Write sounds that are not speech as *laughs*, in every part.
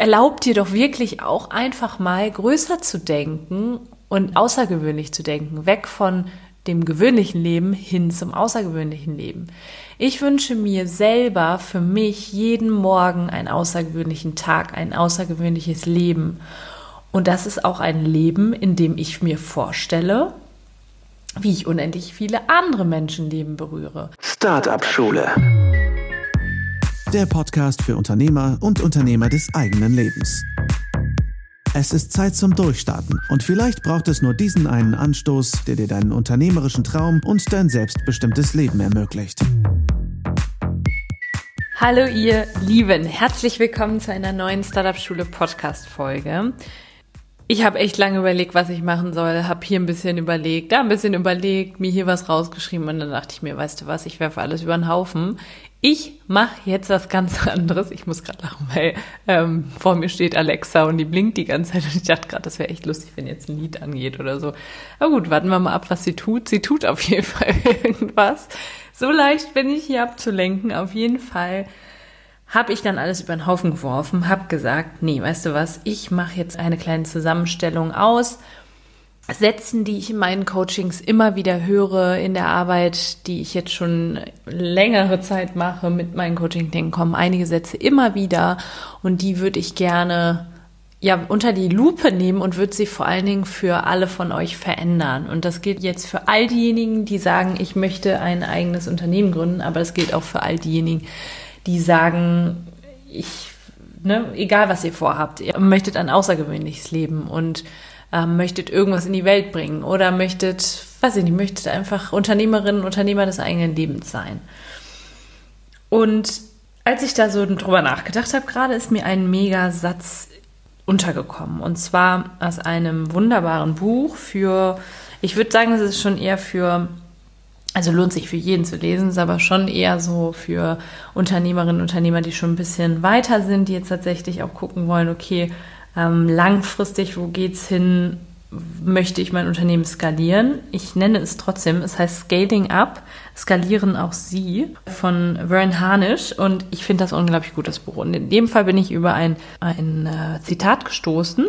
erlaubt dir doch wirklich auch einfach mal größer zu denken und außergewöhnlich zu denken, weg von dem gewöhnlichen Leben hin zum außergewöhnlichen Leben. Ich wünsche mir selber für mich jeden Morgen einen außergewöhnlichen Tag, ein außergewöhnliches Leben. Und das ist auch ein Leben, in dem ich mir vorstelle, wie ich unendlich viele andere Menschenleben berühre. Startup Schule der Podcast für Unternehmer und Unternehmer des eigenen Lebens. Es ist Zeit zum Durchstarten und vielleicht braucht es nur diesen einen Anstoß, der dir deinen unternehmerischen Traum und dein selbstbestimmtes Leben ermöglicht. Hallo ihr Lieben, herzlich willkommen zu einer neuen Startup Schule Podcast Folge. Ich habe echt lange überlegt, was ich machen soll, habe hier ein bisschen überlegt, da ein bisschen überlegt, mir hier was rausgeschrieben und dann dachte ich mir, weißt du was, ich werfe alles über den Haufen. Ich mache jetzt was ganz anderes. Ich muss gerade lachen, weil ähm, vor mir steht Alexa und die blinkt die ganze Zeit. Und ich dachte gerade, das wäre echt lustig, wenn jetzt ein Lied angeht oder so. Aber gut, warten wir mal ab, was sie tut. Sie tut auf jeden *laughs* Fall irgendwas. So leicht bin ich hier abzulenken. Auf jeden Fall habe ich dann alles über den Haufen geworfen, habe gesagt, nee, weißt du was, ich mache jetzt eine kleine Zusammenstellung aus Sätzen, die ich in meinen Coachings immer wieder höre in der Arbeit, die ich jetzt schon längere Zeit mache mit meinen Coaching, denken, kommen einige Sätze immer wieder und die würde ich gerne ja unter die Lupe nehmen und würde sie vor allen Dingen für alle von euch verändern. Und das gilt jetzt für all diejenigen, die sagen, ich möchte ein eigenes Unternehmen gründen, aber das gilt auch für all diejenigen, die sagen, ich, ne, egal was ihr vorhabt, ihr möchtet ein außergewöhnliches Leben und ähm, möchtet irgendwas in die Welt bringen oder möchtet, weiß ich nicht, möchtet einfach Unternehmerin, Unternehmer des eigenen Lebens sein. Und als ich da so drüber nachgedacht habe, gerade ist mir ein Megasatz untergekommen. Und zwar aus einem wunderbaren Buch für, ich würde sagen, es ist schon eher für, also lohnt sich für jeden zu lesen, ist aber schon eher so für Unternehmerinnen und Unternehmer, die schon ein bisschen weiter sind, die jetzt tatsächlich auch gucken wollen, okay, ähm, langfristig, wo geht's hin, möchte ich mein Unternehmen skalieren. Ich nenne es trotzdem, es heißt Scaling Up, skalieren auch Sie von Vern Harnisch und ich finde das unglaublich gutes Buch. Und in dem Fall bin ich über ein, ein äh, Zitat gestoßen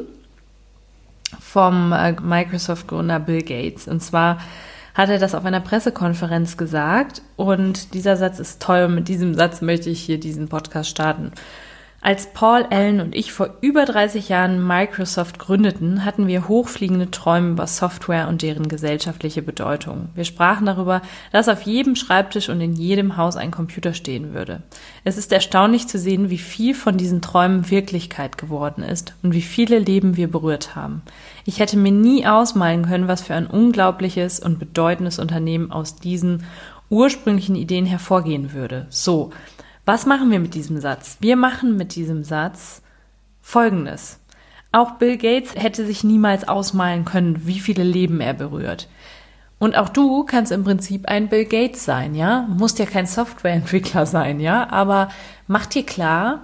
vom äh, Microsoft-Gründer Bill Gates. Und zwar hat er das auf einer Pressekonferenz gesagt und dieser Satz ist toll und mit diesem Satz möchte ich hier diesen Podcast starten. Als Paul Allen und ich vor über 30 Jahren Microsoft gründeten, hatten wir hochfliegende Träume über Software und deren gesellschaftliche Bedeutung. Wir sprachen darüber, dass auf jedem Schreibtisch und in jedem Haus ein Computer stehen würde. Es ist erstaunlich zu sehen, wie viel von diesen Träumen Wirklichkeit geworden ist und wie viele Leben wir berührt haben. Ich hätte mir nie ausmalen können, was für ein unglaubliches und bedeutendes Unternehmen aus diesen ursprünglichen Ideen hervorgehen würde. So, was machen wir mit diesem Satz? Wir machen mit diesem Satz Folgendes. Auch Bill Gates hätte sich niemals ausmalen können, wie viele Leben er berührt. Und auch du kannst im Prinzip ein Bill Gates sein, ja? Musst ja kein Softwareentwickler sein, ja? Aber mach dir klar,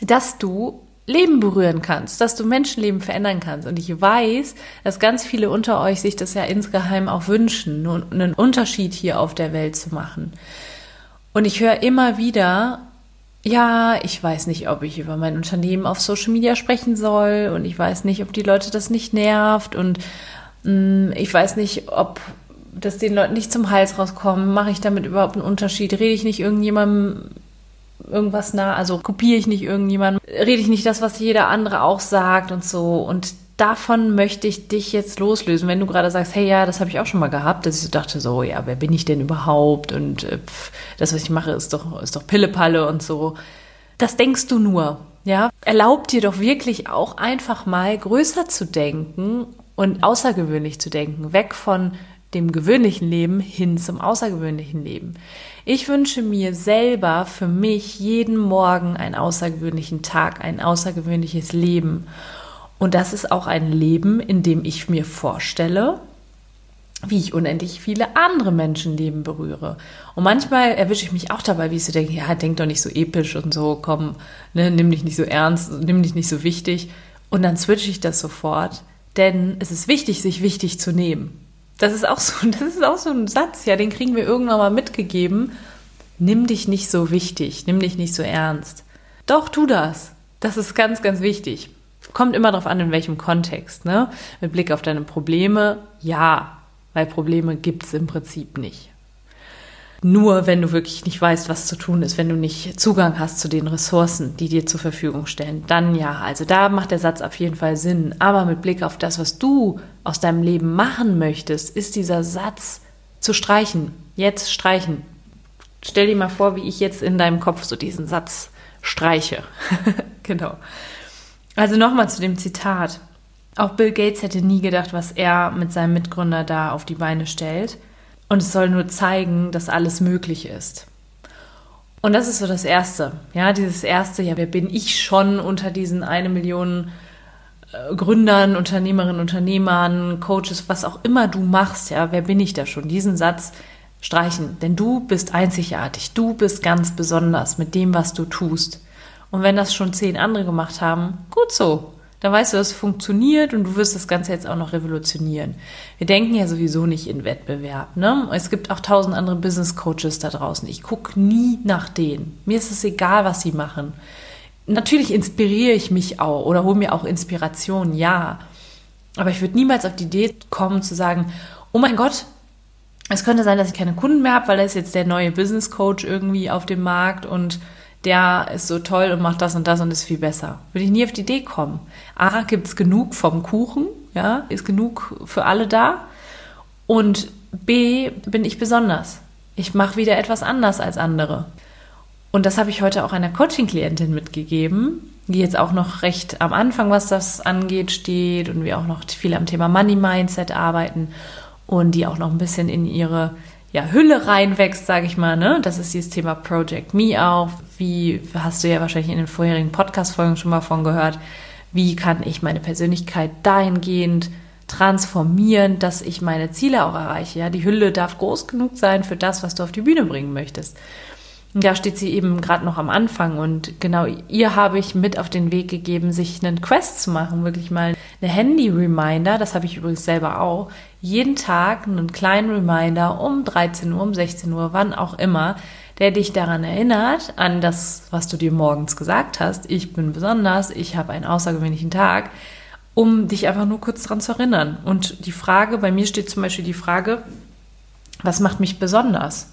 dass du Leben berühren kannst, dass du Menschenleben verändern kannst. Und ich weiß, dass ganz viele unter euch sich das ja insgeheim auch wünschen, einen Unterschied hier auf der Welt zu machen. Und ich höre immer wieder, ja, ich weiß nicht, ob ich über mein Unternehmen auf Social Media sprechen soll und ich weiß nicht, ob die Leute das nicht nervt und mh, mm, ich weiß nicht, ob das den Leuten nicht zum Hals rauskommt. Mache ich damit überhaupt einen Unterschied? Rede ich nicht irgendjemandem irgendwas nah? Also kopiere ich nicht irgendjemandem? Rede ich nicht das, was jeder andere auch sagt und so? Und davon möchte ich dich jetzt loslösen. Wenn du gerade sagst, hey, ja, das habe ich auch schon mal gehabt, dass ich so dachte, so, ja, wer bin ich denn überhaupt? Und äh, pff, das, was ich mache, ist doch, ist doch Pillepalle und so. Das denkst du nur, ja. Erlaub dir doch wirklich auch einfach mal größer zu denken und außergewöhnlich zu denken, weg von dem gewöhnlichen Leben hin zum außergewöhnlichen Leben. Ich wünsche mir selber für mich jeden Morgen einen außergewöhnlichen Tag, ein außergewöhnliches Leben. Und das ist auch ein Leben, in dem ich mir vorstelle, wie ich unendlich viele andere Menschenleben berühre. Und manchmal erwische ich mich auch dabei, wie ich so denke, ja, denk doch nicht so episch und so, komm, ne, nimm dich nicht so ernst, nimm dich nicht so wichtig. Und dann switche ich das sofort, denn es ist wichtig, sich wichtig zu nehmen. Das ist auch so, *laughs* das ist auch so ein Satz, ja, den kriegen wir irgendwann mal mitgegeben. Nimm dich nicht so wichtig, nimm dich nicht so ernst. Doch, tu das. Das ist ganz, ganz wichtig. Kommt immer darauf an, in welchem Kontext. Ne? Mit Blick auf deine Probleme, ja, weil Probleme gibt es im Prinzip nicht. Nur wenn du wirklich nicht weißt, was zu tun ist, wenn du nicht Zugang hast zu den Ressourcen, die dir zur Verfügung stellen, dann ja. Also da macht der Satz auf jeden Fall Sinn. Aber mit Blick auf das, was du aus deinem Leben machen möchtest, ist dieser Satz zu streichen. Jetzt streichen. Stell dir mal vor, wie ich jetzt in deinem Kopf so diesen Satz streiche. *laughs* genau. Also nochmal zu dem Zitat. Auch Bill Gates hätte nie gedacht, was er mit seinem Mitgründer da auf die Beine stellt. Und es soll nur zeigen, dass alles möglich ist. Und das ist so das Erste. Ja, dieses Erste, ja, wer bin ich schon unter diesen eine Million äh, Gründern, Unternehmerinnen, Unternehmern, Coaches, was auch immer du machst, ja, wer bin ich da schon? Diesen Satz streichen, denn du bist einzigartig, du bist ganz besonders mit dem, was du tust. Und wenn das schon zehn andere gemacht haben, gut so. Dann weißt du, es funktioniert und du wirst das Ganze jetzt auch noch revolutionieren. Wir denken ja sowieso nicht in Wettbewerb. Ne? Es gibt auch tausend andere Business Coaches da draußen. Ich gucke nie nach denen. Mir ist es egal, was sie machen. Natürlich inspiriere ich mich auch oder hole mir auch Inspiration, ja. Aber ich würde niemals auf die Idee kommen zu sagen, oh mein Gott, es könnte sein, dass ich keine Kunden mehr habe, weil da ist jetzt der neue Business Coach irgendwie auf dem Markt und der ist so toll und macht das und das und ist viel besser. Würde ich nie auf die Idee kommen. A, gibt es genug vom Kuchen, ja, ist genug für alle da. Und B, bin ich besonders. Ich mache wieder etwas anders als andere. Und das habe ich heute auch einer Coaching-Klientin mitgegeben, die jetzt auch noch recht am Anfang, was das angeht, steht und wir auch noch viel am Thema Money Mindset arbeiten und die auch noch ein bisschen in ihre ja, Hülle reinwächst, sage ich mal. Ne? Das ist dieses Thema Project Me auch. Wie hast du ja wahrscheinlich in den vorherigen Podcast-Folgen schon mal von gehört. Wie kann ich meine Persönlichkeit dahingehend transformieren, dass ich meine Ziele auch erreiche? Ja, die Hülle darf groß genug sein für das, was du auf die Bühne bringen möchtest. Da steht sie eben gerade noch am Anfang. Und genau ihr habe ich mit auf den Weg gegeben, sich einen Quest zu machen, wirklich mal eine Handy-Reminder, das habe ich übrigens selber auch, jeden Tag einen kleinen Reminder um 13 Uhr, um 16 Uhr, wann auch immer, der dich daran erinnert, an das, was du dir morgens gesagt hast, ich bin besonders, ich habe einen außergewöhnlichen Tag, um dich einfach nur kurz daran zu erinnern. Und die Frage, bei mir steht zum Beispiel die Frage, was macht mich besonders?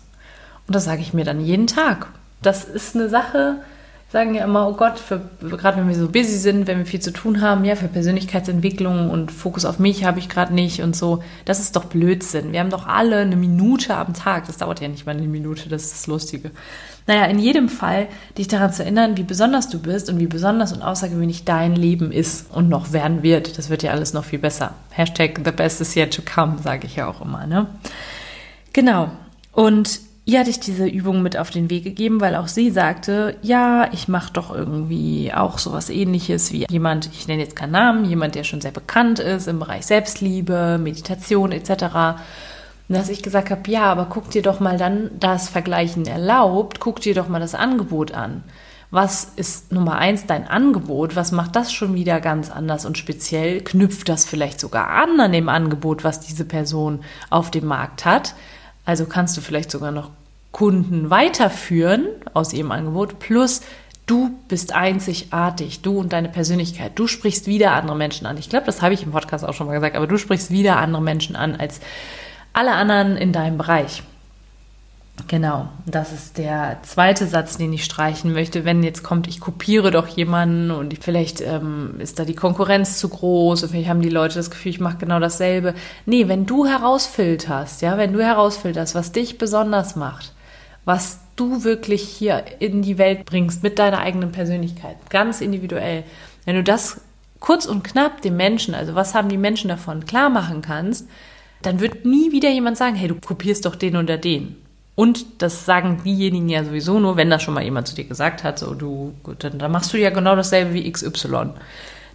Und das sage ich mir dann jeden Tag. Das ist eine Sache, sagen ja immer, oh Gott, für, gerade wenn wir so busy sind, wenn wir viel zu tun haben, ja, für Persönlichkeitsentwicklung und Fokus auf mich habe ich gerade nicht und so. Das ist doch Blödsinn. Wir haben doch alle eine Minute am Tag. Das dauert ja nicht mal eine Minute, das ist das Lustige. Naja, in jedem Fall, dich daran zu erinnern, wie besonders du bist und wie besonders und außergewöhnlich dein Leben ist und noch werden wird. Das wird ja alles noch viel besser. Hashtag the best is yet to come, sage ich ja auch immer, ne? Genau. Und ihr hatte ich diese Übung mit auf den Weg gegeben, weil auch sie sagte, ja, ich mache doch irgendwie auch sowas ähnliches wie jemand, ich nenne jetzt keinen Namen, jemand, der schon sehr bekannt ist im Bereich Selbstliebe, Meditation etc. Und dass ich gesagt habe, ja, aber guck dir doch mal dann, das Vergleichen erlaubt, guck dir doch mal das Angebot an. Was ist Nummer eins dein Angebot? Was macht das schon wieder ganz anders und speziell? Knüpft das vielleicht sogar an an dem Angebot, was diese Person auf dem Markt hat? Also kannst du vielleicht sogar noch Kunden weiterführen aus ihrem Angebot. Plus du bist einzigartig, du und deine Persönlichkeit. Du sprichst wieder andere Menschen an. Ich glaube, das habe ich im Podcast auch schon mal gesagt, aber du sprichst wieder andere Menschen an als alle anderen in deinem Bereich. Genau, das ist der zweite Satz, den ich streichen möchte. Wenn jetzt kommt, ich kopiere doch jemanden und vielleicht ähm, ist da die Konkurrenz zu groß und vielleicht haben die Leute das Gefühl, ich mache genau dasselbe. Nee, wenn du herausfilterst, ja, wenn du herausfilterst, was dich besonders macht, was du wirklich hier in die Welt bringst mit deiner eigenen Persönlichkeit, ganz individuell, wenn du das kurz und knapp dem Menschen, also was haben die Menschen davon, klar machen kannst, dann wird nie wieder jemand sagen, hey, du kopierst doch den oder den und das sagen diejenigen ja sowieso nur, wenn das schon mal jemand zu dir gesagt hat, so du, gut, dann, dann machst du ja genau dasselbe wie XY.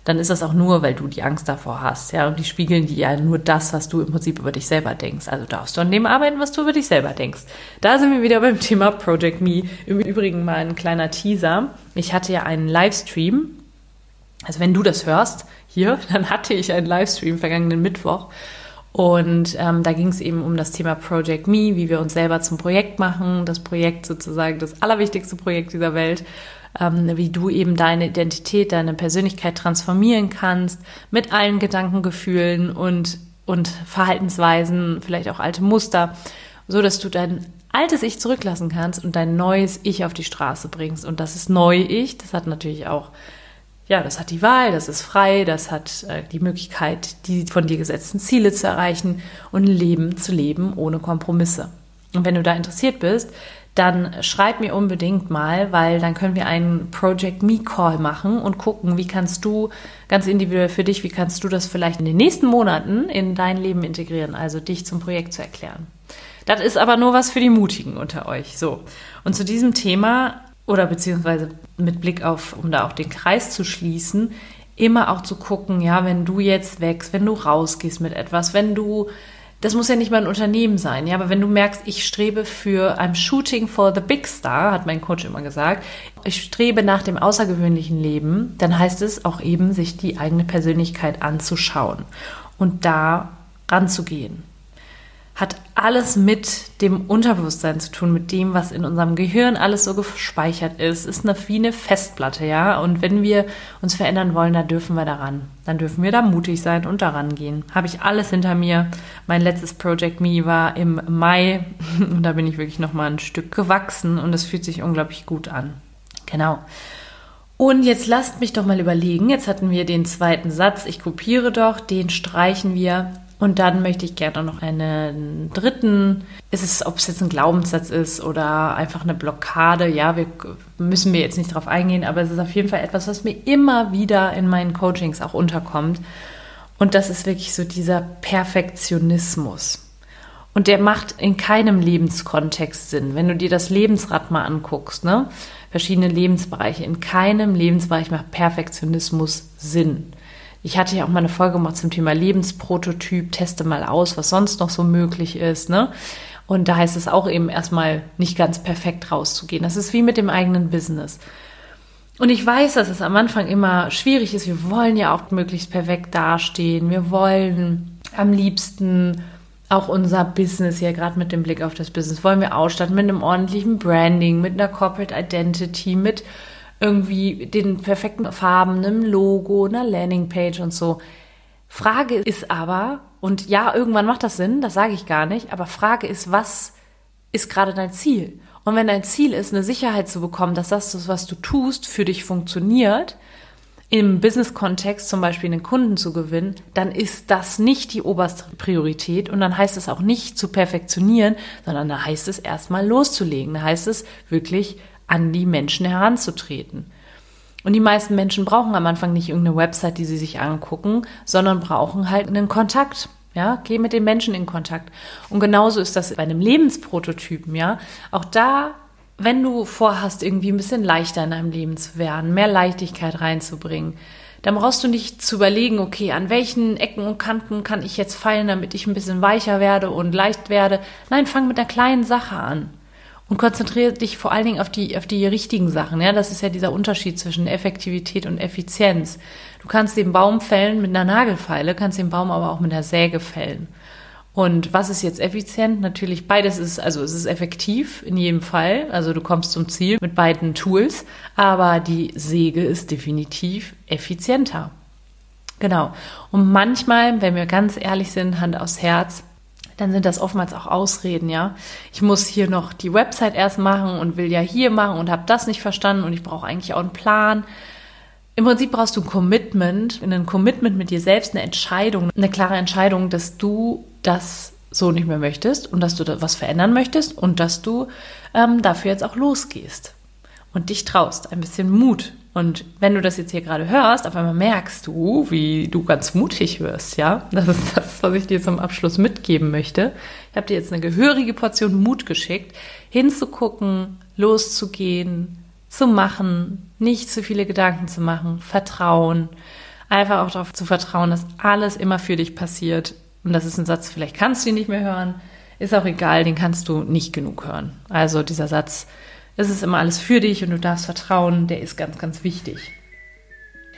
Dann ist das auch nur, weil du die Angst davor hast, ja. Und die spiegeln dir ja nur das, was du im Prinzip über dich selber denkst. Also darfst du an dem arbeiten, was du über dich selber denkst. Da sind wir wieder *laughs* beim Thema Project Me. Im Übrigen mal ein kleiner Teaser. Ich hatte ja einen Livestream. Also wenn du das hörst, hier, *laughs* dann hatte ich einen Livestream vergangenen Mittwoch Und ähm, da ging es eben um das Thema Project Me, wie wir uns selber zum Projekt machen, das Projekt sozusagen das allerwichtigste Projekt dieser Welt, ähm, wie du eben deine Identität, deine Persönlichkeit transformieren kannst mit allen Gedankengefühlen und, und Verhaltensweisen, vielleicht auch alte Muster, so dass du dein altes Ich zurücklassen kannst und dein neues Ich auf die Straße bringst. Und das ist neu Ich, das hat natürlich auch, ja, das hat die Wahl, das ist frei, das hat äh, die Möglichkeit, die von dir gesetzten Ziele zu erreichen und Leben zu leben ohne Kompromisse. Und wenn du da interessiert bist, dann schreib mir unbedingt mal, weil dann können wir einen Project Me Call machen und gucken, wie kannst du ganz individuell für dich, wie kannst du das vielleicht in den nächsten Monaten in dein Leben integrieren, also dich zum Projekt zu erklären. Das ist aber nur was für die Mutigen unter euch. So. Und zu diesem Thema oder beziehungsweise mit Blick auf, um da auch den Kreis zu schließen, immer auch zu gucken, ja, wenn du jetzt wächst, wenn du rausgehst mit etwas, wenn du, das muss ja nicht mal ein Unternehmen sein, ja, aber wenn du merkst, ich strebe für I'm shooting for the big star, hat mein Coach immer gesagt, ich strebe nach dem außergewöhnlichen Leben, dann heißt es auch eben, sich die eigene Persönlichkeit anzuschauen und da ranzugehen hat alles mit dem Unterbewusstsein zu tun, mit dem, was in unserem Gehirn alles so gespeichert ist. Ist eine, wie eine Festplatte, ja. Und wenn wir uns verändern wollen, dann dürfen wir daran. Dann dürfen wir da mutig sein und daran gehen. Habe ich alles hinter mir. Mein letztes Project Me war im Mai *laughs* und da bin ich wirklich noch mal ein Stück gewachsen und es fühlt sich unglaublich gut an. Genau. Und jetzt lasst mich doch mal überlegen. Jetzt hatten wir den zweiten Satz. Ich kopiere doch, den streichen wir und dann möchte ich gerne noch einen dritten, ist es, ob es jetzt ein Glaubenssatz ist oder einfach eine Blockade, ja, wir müssen wir jetzt nicht drauf eingehen, aber es ist auf jeden Fall etwas, was mir immer wieder in meinen Coachings auch unterkommt. Und das ist wirklich so dieser Perfektionismus. Und der macht in keinem Lebenskontext Sinn. Wenn du dir das Lebensrad mal anguckst, ne? verschiedene Lebensbereiche, in keinem Lebensbereich macht Perfektionismus Sinn. Ich hatte ja auch mal eine Folge gemacht zum Thema Lebensprototyp, teste mal aus, was sonst noch so möglich ist, ne? Und da heißt es auch eben erstmal nicht ganz perfekt rauszugehen. Das ist wie mit dem eigenen Business. Und ich weiß, dass es am Anfang immer schwierig ist. Wir wollen ja auch möglichst perfekt dastehen. Wir wollen am liebsten auch unser Business hier, gerade mit dem Blick auf das Business, wollen wir ausstatten mit einem ordentlichen Branding, mit einer Corporate Identity, mit irgendwie den perfekten Farben, einem Logo, einer Landingpage und so. Frage ist aber, und ja, irgendwann macht das Sinn, das sage ich gar nicht, aber Frage ist, was ist gerade dein Ziel? Und wenn dein Ziel ist, eine Sicherheit zu bekommen, dass das, was du tust, für dich funktioniert, im Business-Kontext zum Beispiel einen Kunden zu gewinnen, dann ist das nicht die oberste Priorität und dann heißt es auch nicht zu perfektionieren, sondern da heißt es erstmal loszulegen. Da heißt es wirklich an die Menschen heranzutreten. Und die meisten Menschen brauchen am Anfang nicht irgendeine Website, die sie sich angucken, sondern brauchen halt einen Kontakt. Ja, geh mit den Menschen in Kontakt. Und genauso ist das bei einem Lebensprototypen, ja. Auch da, wenn du vorhast, irgendwie ein bisschen leichter in deinem Leben zu werden, mehr Leichtigkeit reinzubringen, dann brauchst du nicht zu überlegen, okay, an welchen Ecken und Kanten kann ich jetzt feilen, damit ich ein bisschen weicher werde und leicht werde. Nein, fang mit einer kleinen Sache an und konzentriere dich vor allen Dingen auf die, auf die richtigen Sachen. Ja, das ist ja dieser Unterschied zwischen Effektivität und Effizienz. Du kannst den Baum fällen mit einer Nagelfeile, kannst den Baum aber auch mit einer Säge fällen. Und was ist jetzt effizient? Natürlich beides ist, also es ist effektiv in jedem Fall. Also du kommst zum Ziel mit beiden Tools, aber die Säge ist definitiv effizienter. Genau. Und manchmal, wenn wir ganz ehrlich sind, Hand aufs Herz, dann sind das oftmals auch Ausreden, ja. Ich muss hier noch die Website erst machen und will ja hier machen und habe das nicht verstanden und ich brauche eigentlich auch einen Plan. Im Prinzip brauchst du ein Commitment, ein Commitment mit dir selbst, eine Entscheidung, eine klare Entscheidung, dass du das so nicht mehr möchtest und dass du da was verändern möchtest und dass du ähm, dafür jetzt auch losgehst und dich traust, ein bisschen Mut und wenn du das jetzt hier gerade hörst, auf einmal merkst du, wie du ganz mutig wirst, ja. Das ist das, was ich dir zum Abschluss mitgeben möchte. Ich habe dir jetzt eine gehörige Portion Mut geschickt, hinzugucken, loszugehen, zu machen, nicht zu viele Gedanken zu machen, Vertrauen, einfach auch darauf zu vertrauen, dass alles immer für dich passiert. Und das ist ein Satz, vielleicht kannst du ihn nicht mehr hören, ist auch egal, den kannst du nicht genug hören. Also dieser Satz, es ist immer alles für dich und du darfst vertrauen, der ist ganz, ganz wichtig.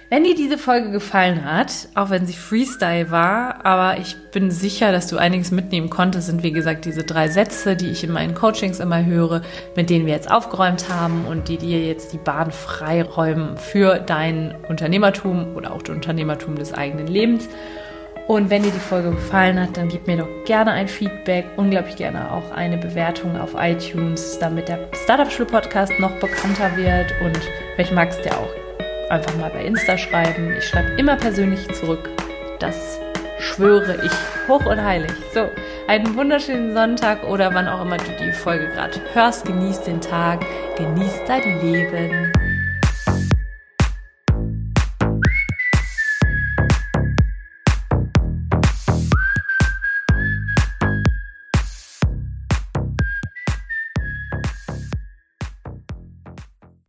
Wenn dir diese Folge gefallen hat, auch wenn sie Freestyle war, aber ich bin sicher, dass du einiges mitnehmen konntest, sind wie gesagt diese drei Sätze, die ich in meinen Coachings immer höre, mit denen wir jetzt aufgeräumt haben und die dir jetzt die Bahn freiräumen für dein Unternehmertum oder auch das Unternehmertum des eigenen Lebens. Und wenn dir die Folge gefallen hat, dann gib mir doch gerne ein Feedback, unglaublich gerne auch eine Bewertung auf iTunes, damit der Startup Schule Podcast noch bekannter wird und vielleicht magst du ja auch einfach mal bei Insta schreiben. Ich schreibe immer persönlich zurück. Das schwöre ich hoch und heilig. So, einen wunderschönen Sonntag oder wann auch immer du die Folge gerade hörst. Genieß den Tag, genieß dein Leben.